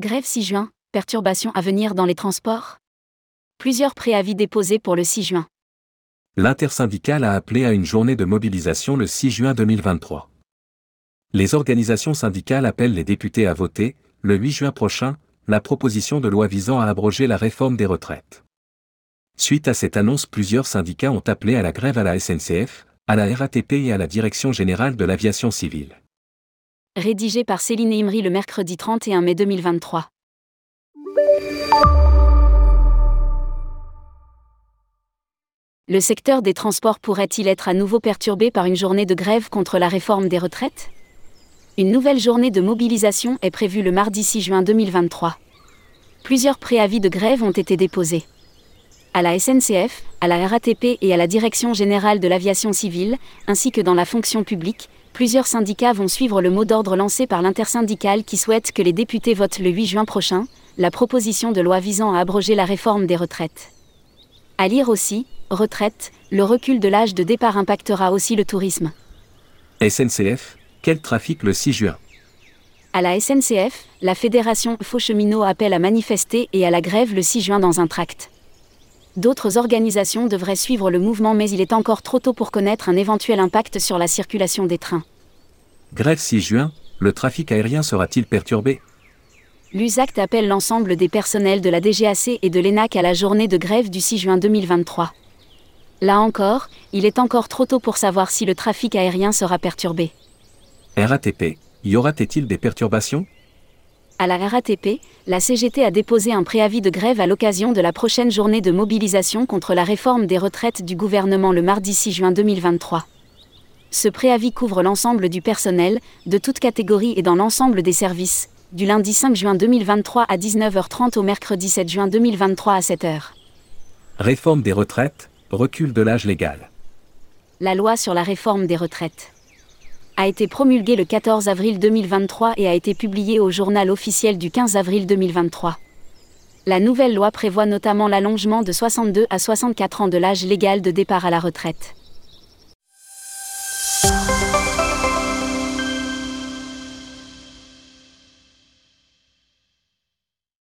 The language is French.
Grève 6 juin, perturbations à venir dans les transports Plusieurs préavis déposés pour le 6 juin. L'intersyndicale a appelé à une journée de mobilisation le 6 juin 2023. Les organisations syndicales appellent les députés à voter, le 8 juin prochain, la proposition de loi visant à abroger la réforme des retraites. Suite à cette annonce, plusieurs syndicats ont appelé à la grève à la SNCF, à la RATP et à la Direction générale de l'aviation civile. Rédigé par Céline Imri le mercredi 31 mai 2023. Le secteur des transports pourrait-il être à nouveau perturbé par une journée de grève contre la réforme des retraites? Une nouvelle journée de mobilisation est prévue le mardi 6 juin 2023. Plusieurs préavis de grève ont été déposés. À la SNCF, à la RATP et à la Direction générale de l'aviation civile, ainsi que dans la fonction publique, plusieurs syndicats vont suivre le mot d'ordre lancé par l'intersyndicale qui souhaite que les députés votent le 8 juin prochain, la proposition de loi visant à abroger la réforme des retraites. À lire aussi, retraite, le recul de l'âge de départ impactera aussi le tourisme. SNCF, quel trafic le 6 juin? À la SNCF, la fédération Faux Cheminots appelle à manifester et à la grève le 6 juin dans un tract. D'autres organisations devraient suivre le mouvement mais il est encore trop tôt pour connaître un éventuel impact sur la circulation des trains. Grève 6 juin, le trafic aérien sera-t-il perturbé? L'USACT appelle l'ensemble des personnels de la DGAC et de l'ENAC à la journée de grève du 6 juin 2023. Là encore, il est encore trop tôt pour savoir si le trafic aérien sera perturbé. RATP, y aura-t-il des perturbations? À la RATP, la CGT a déposé un préavis de grève à l'occasion de la prochaine journée de mobilisation contre la réforme des retraites du gouvernement le mardi 6 juin 2023. Ce préavis couvre l'ensemble du personnel, de toute catégorie et dans l'ensemble des services, du lundi 5 juin 2023 à 19h30 au mercredi 7 juin 2023 à 7h. Réforme des retraites, recul de l'âge légal. La loi sur la réforme des retraites a été promulguée le 14 avril 2023 et a été publiée au journal officiel du 15 avril 2023. La nouvelle loi prévoit notamment l'allongement de 62 à 64 ans de l'âge légal de départ à la retraite.